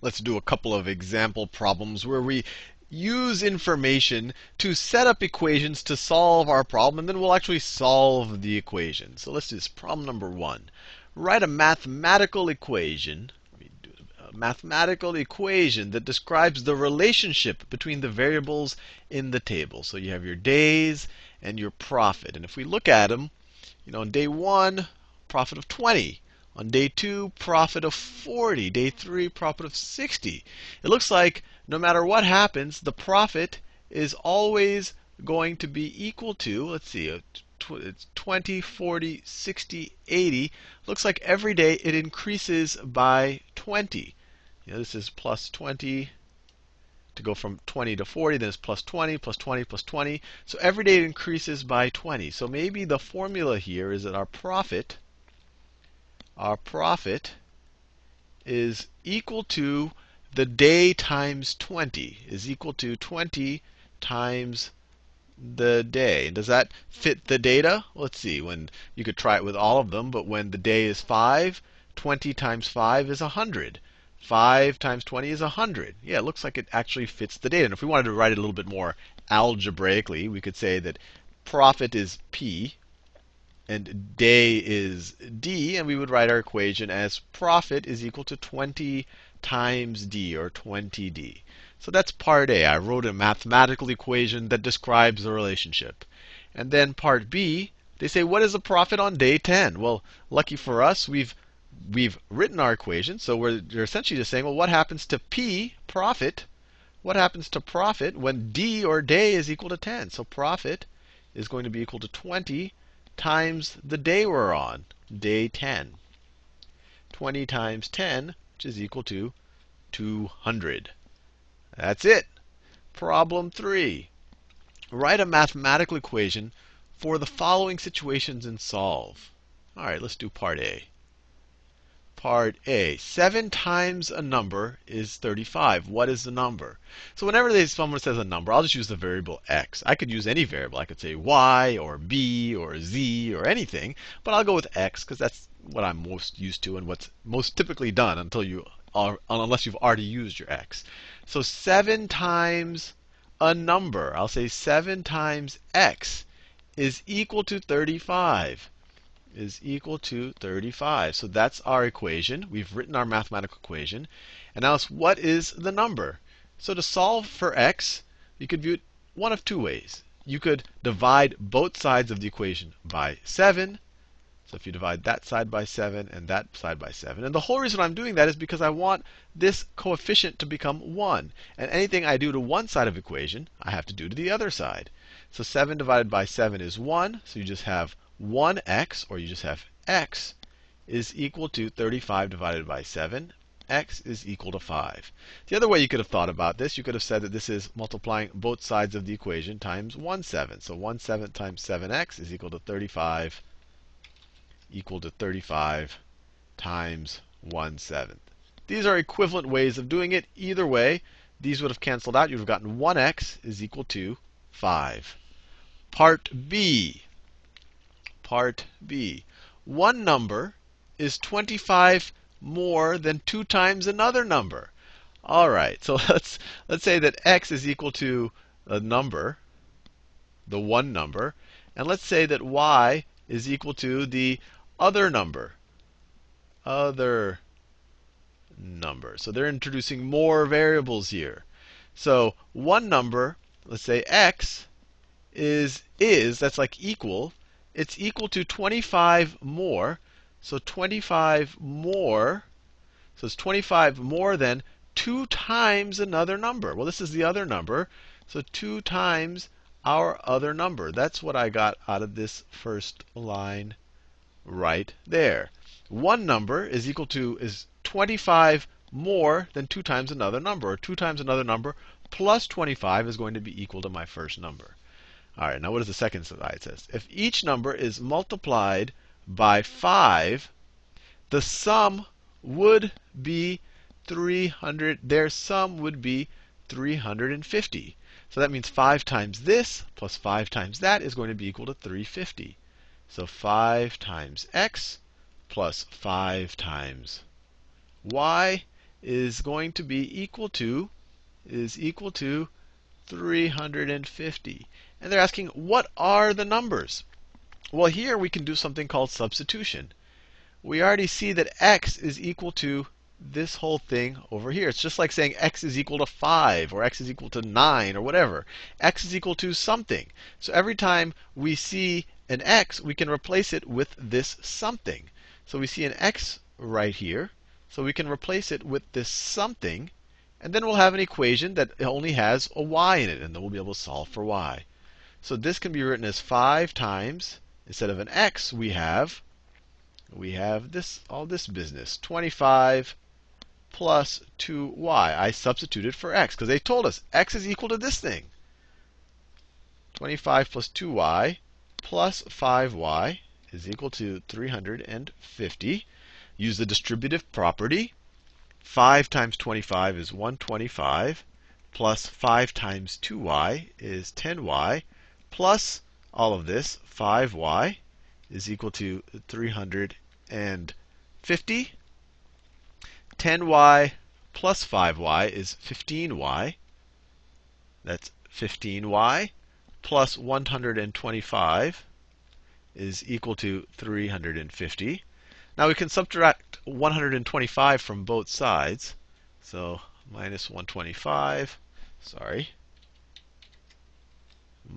let's do a couple of example problems where we use information to set up equations to solve our problem, and then we'll actually solve the equation. So let's do this. Problem number one. Write a mathematical equation mathematical equation that describes the relationship between the variables in the table. So you have your days and your profit. And if we look at them, you know, on day one, profit of 20. On day two, profit of 40. Day three, profit of 60. It looks like no matter what happens, the profit is always going to be equal to, let's see, uh, it's 20, 40, 60, 80. Looks like every day it increases by 20. You know, this is plus 20 to go from 20 to 40, then it's plus 20, plus 20, plus 20. So every day it increases by 20. So maybe the formula here is that our profit, our profit is equal to the day times 20, is equal to 20 times the day. Does that fit the data? Let's see. When you could try it with all of them, but when the day is 5, 20 times 5 is 100. 5 times 20 is 100. Yeah, it looks like it actually fits the data. And if we wanted to write it a little bit more algebraically, we could say that profit is P and day is D, and we would write our equation as profit is equal to 20 times D, or 20D. So that's part A. I wrote a mathematical equation that describes the relationship. And then part B, they say, what is the profit on day 10? Well, lucky for us, we've we've written our equation. So we're, we're essentially just saying, well, what happens to P, profit? What happens to profit when D or day is equal to 10? So profit is going to be equal to 20 times the day we're on, day 10. 20 times 10, which is equal to 200. That's it. Problem 3. Write a mathematical equation for the following situations and solve. All right, let's do part A part A. 7 times a number is 35. What is the number? So whenever someone says a number, I'll just use the variable x. I could use any variable. I could say y or b or z or anything, but I'll go with x because that's what I'm most used to and what's most typically done until you are, unless you've already used your x. So 7 times a number, I'll say 7 times x is equal to 35 is equal to 35. So that's our equation. We've written our mathematical equation. And now it's what is the number? So to solve for x, you could view it one of two ways. You could divide both sides of the equation by 7. So if you divide that side by 7 and that side by 7. And the whole reason I'm doing that is because I want this coefficient to become 1. And anything I do to one side of equation, I have to do to the other side. So 7 divided by 7 is 1. So you just have 1x, or you just have x, is equal to 35 divided by 7. x is equal to 5. The other way you could have thought about this, you could have said that this is multiplying both sides of the equation times 1 7. So 1 7 times 7x is equal to 35 equal to 35 times 1 7. These are equivalent ways of doing it. Either way, these would have canceled out. You'd have gotten 1x is equal to 5. Part B part B. One number is 25 more than 2 times another number. All right, so let's, let's say that x is equal to a number, the one number, and let's say that y is equal to the other number. Other number. So they're introducing more variables here. So one number, let's say x, is is, that's like equal it's equal to 25 more. So 25 more. So it's 25 more than 2 times another number. Well, this is the other number. So 2 times our other number. That's what I got out of this first line right there. One number is equal to is 25 more than 2 times another number. Or 2 times another number plus 25 is going to be equal to my first number. All right, now what does the second slide says? If each number is multiplied by 5, the sum would be 300. Their sum would be 350. So that means 5 times this plus 5 times that is going to be equal to 350. So 5 times x plus 5 times y is going to be equal to is equal to 350. And they're asking, what are the numbers? Well, here we can do something called substitution. We already see that x is equal to this whole thing over here. It's just like saying x is equal to 5 or x is equal to 9 or whatever. x is equal to something. So every time we see an x, we can replace it with this something. So we see an x right here. So we can replace it with this something. And then we'll have an equation that only has a y in it. And then we'll be able to solve for y. So this can be written as 5 times, instead of an x, we have we have this all this business. 25 plus 2y. I substituted for x because they told us x is equal to this thing. 25 plus 2y plus 5y is equal to 350. Use the distributive property. 5 times 25 is 125, plus 5 times 2y is 10y, plus all of this, 5y, is equal to 350. 10y plus 5y is 15y. That's 15y plus 125 is equal to 350. Now we can subtract 125 from both sides. So minus 125, sorry,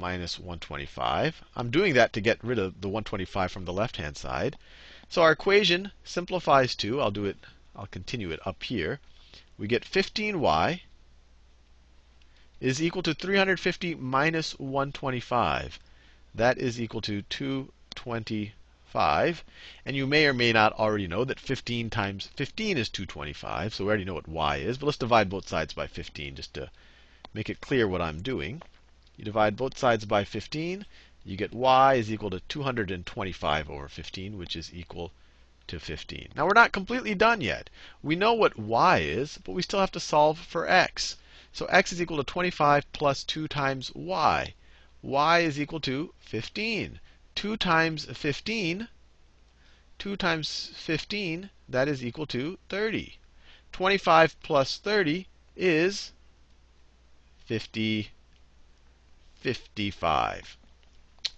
minus 125. I'm doing that to get rid of the 125 from the left-hand side. So our equation simplifies to, I'll do it I'll continue it up here. We get 15y is equal to 350 minus 125. That is equal to 225. And you may or may not already know that 15 times 15 is 225. So we already know what y is. But let's divide both sides by 15 just to make it clear what I'm doing. You divide both sides by 15. You get y is equal to 225 over 15, which is equal to 15. Now we're not completely done yet. We know what y is, but we still have to solve for x. So x is equal to 25 plus 2 times y. y is equal to 15. 2 times 15, 2 times 15, that is equal to 30. 25 plus 30 is 50, 55.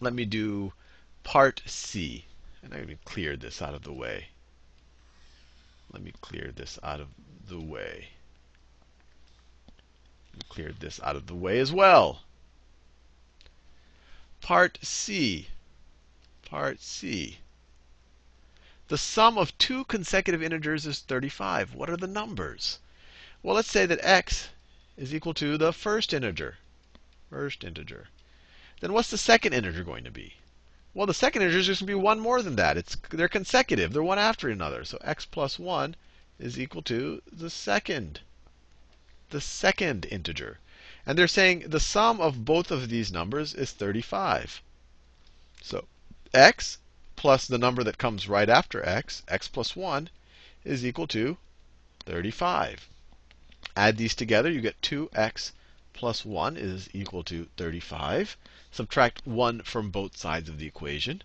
Let me do part C. And I'm going to clear this out of the way. Let me clear this out of the way. Cleared this out of the way as well. Part C. Part C. The sum of two consecutive integers is 35. What are the numbers? Well, let's say that x is equal to the first integer. First integer. Then what's the second integer going to be? Well, the second integer is just going to be one more than that. It's, they're consecutive. They're one after another. So x plus 1 is equal to the second. The second integer. And they're saying the sum of both of these numbers is 35. So x plus the number that comes right after x, x plus 1, is equal to 35. Add these together, you get 2x plus 1 is equal to 35. Subtract 1 from both sides of the equation.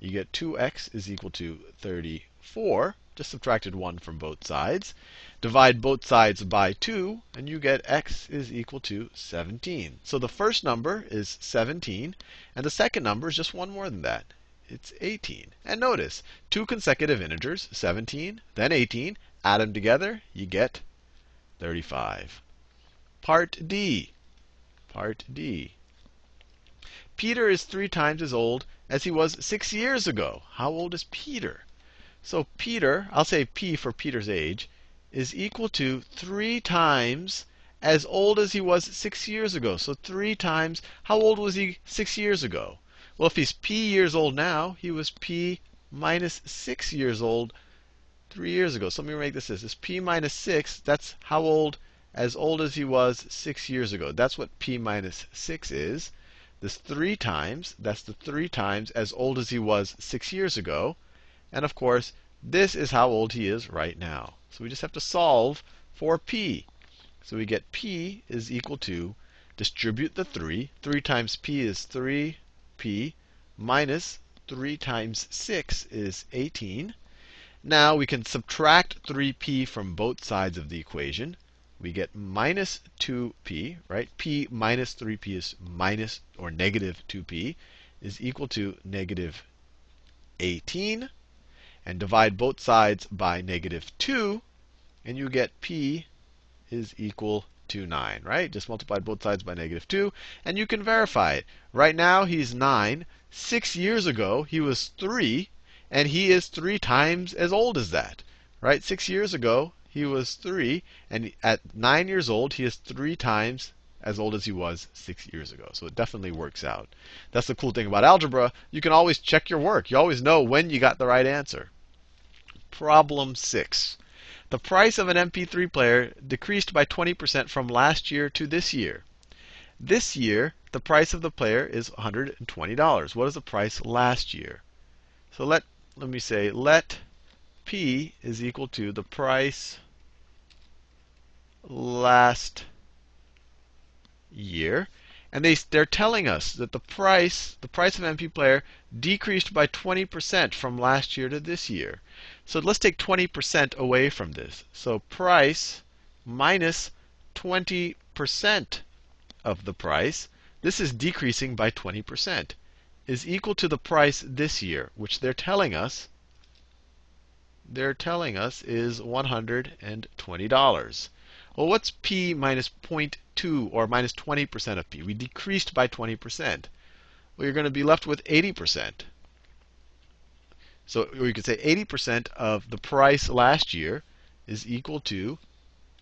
You get 2x is equal to 34. Just subtracted 1 from both sides. Divide both sides by 2, and you get x is equal to 17. So the first number is 17, and the second number is just one more than that. It's 18. And notice, two consecutive integers, 17, then 18. Add them together, you get 35. Part D. Part D. Peter is three times as old as he was six years ago. How old is Peter? So Peter, I'll say P for Peter's age, is equal to three times as old as he was six years ago. So three times, how old was he six years ago? Well, if he's P years old now, he was P minus six years old three years ago. So let me make this this. Is P minus six, that's how old as old as he was six years ago. That's what p minus 6 is. This 3 times, that's the 3 times as old as he was six years ago. And of course, this is how old he is right now. So we just have to solve for p. So we get p is equal to, distribute the 3. 3 times p is 3p minus 3 times 6 is 18. Now we can subtract 3p from both sides of the equation. We get minus 2p, right? p minus 3p is minus or negative 2p is equal to negative 18. And divide both sides by negative 2, and you get p is equal 9, right? Just multiply both sides by negative 2, and you can verify it. Right now, he's 9. Six years ago, he was 3 and he is three times as old as that. Right? Six years ago, he was three, and at nine years old, he is three times as old as he was six years ago. So it definitely works out. That's the cool thing about algebra. You can always check your work. You always know when you got the right answer. Problem six. The price of an MP3 player decreased by 20% from last year to this year. This year, the price of the player is $120. What is the price last year? So let let me say let P is equal to the price last year. And they, they're telling us that the price, the price of MP Player decreased by 20% from last year to this year. So let's take 20% away from this. So price minus 20% of the price. This is decreasing by 20% is equal to the price this year, which they're telling us they're telling us is $120. Well, what's p minus 0.2 or minus 20% of p? We decreased by 20%. Well, you're going to be left with 80%. So or you could say 80% of the price last year is equal to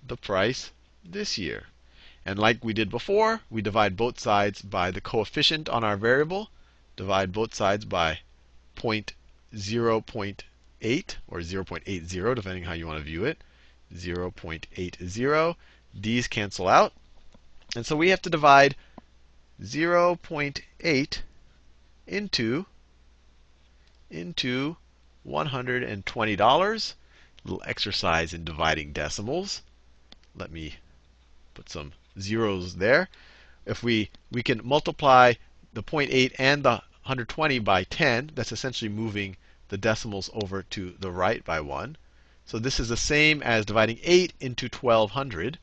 the price this year. And like we did before, we divide both sides by the coefficient on our variable divide both sides by 0.0.8 or 0.80, depending how you want to view it. 0.80. These cancel out. And so we have to divide 0.8 into, into $120. Little exercise in dividing decimals. Let me put some zeros there. If we, we can multiply the 0.8 and the 120 by 10, that's essentially moving the decimals over to the right by 1. So this is the same as dividing 8 into 1200.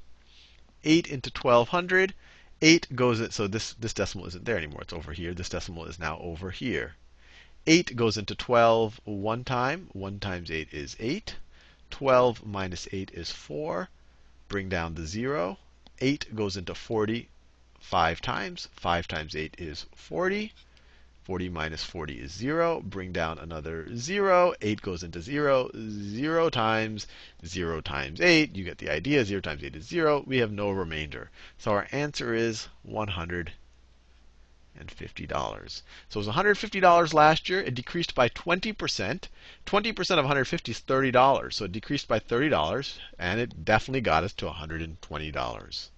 8 into 1200. 8 goes, so this, this decimal isn't there anymore. It's over here. This decimal is now over here. 8 goes into 12 one time. 1 times 8 is 8. 12 minus 8 is 4. Bring down the 0. 8 goes into 40 5 times. 5 times 8 is 40. 40 minus 40 is 0. Bring down another 0. 8 goes into 0. 0 times 0 times 8. You get the idea. 0 times 8 is 0. We have no remainder. So our answer is $150. So it was $150 last year. It decreased by 20%. 20% of 150 is $30. So it decreased by $30, and it definitely got us to $120.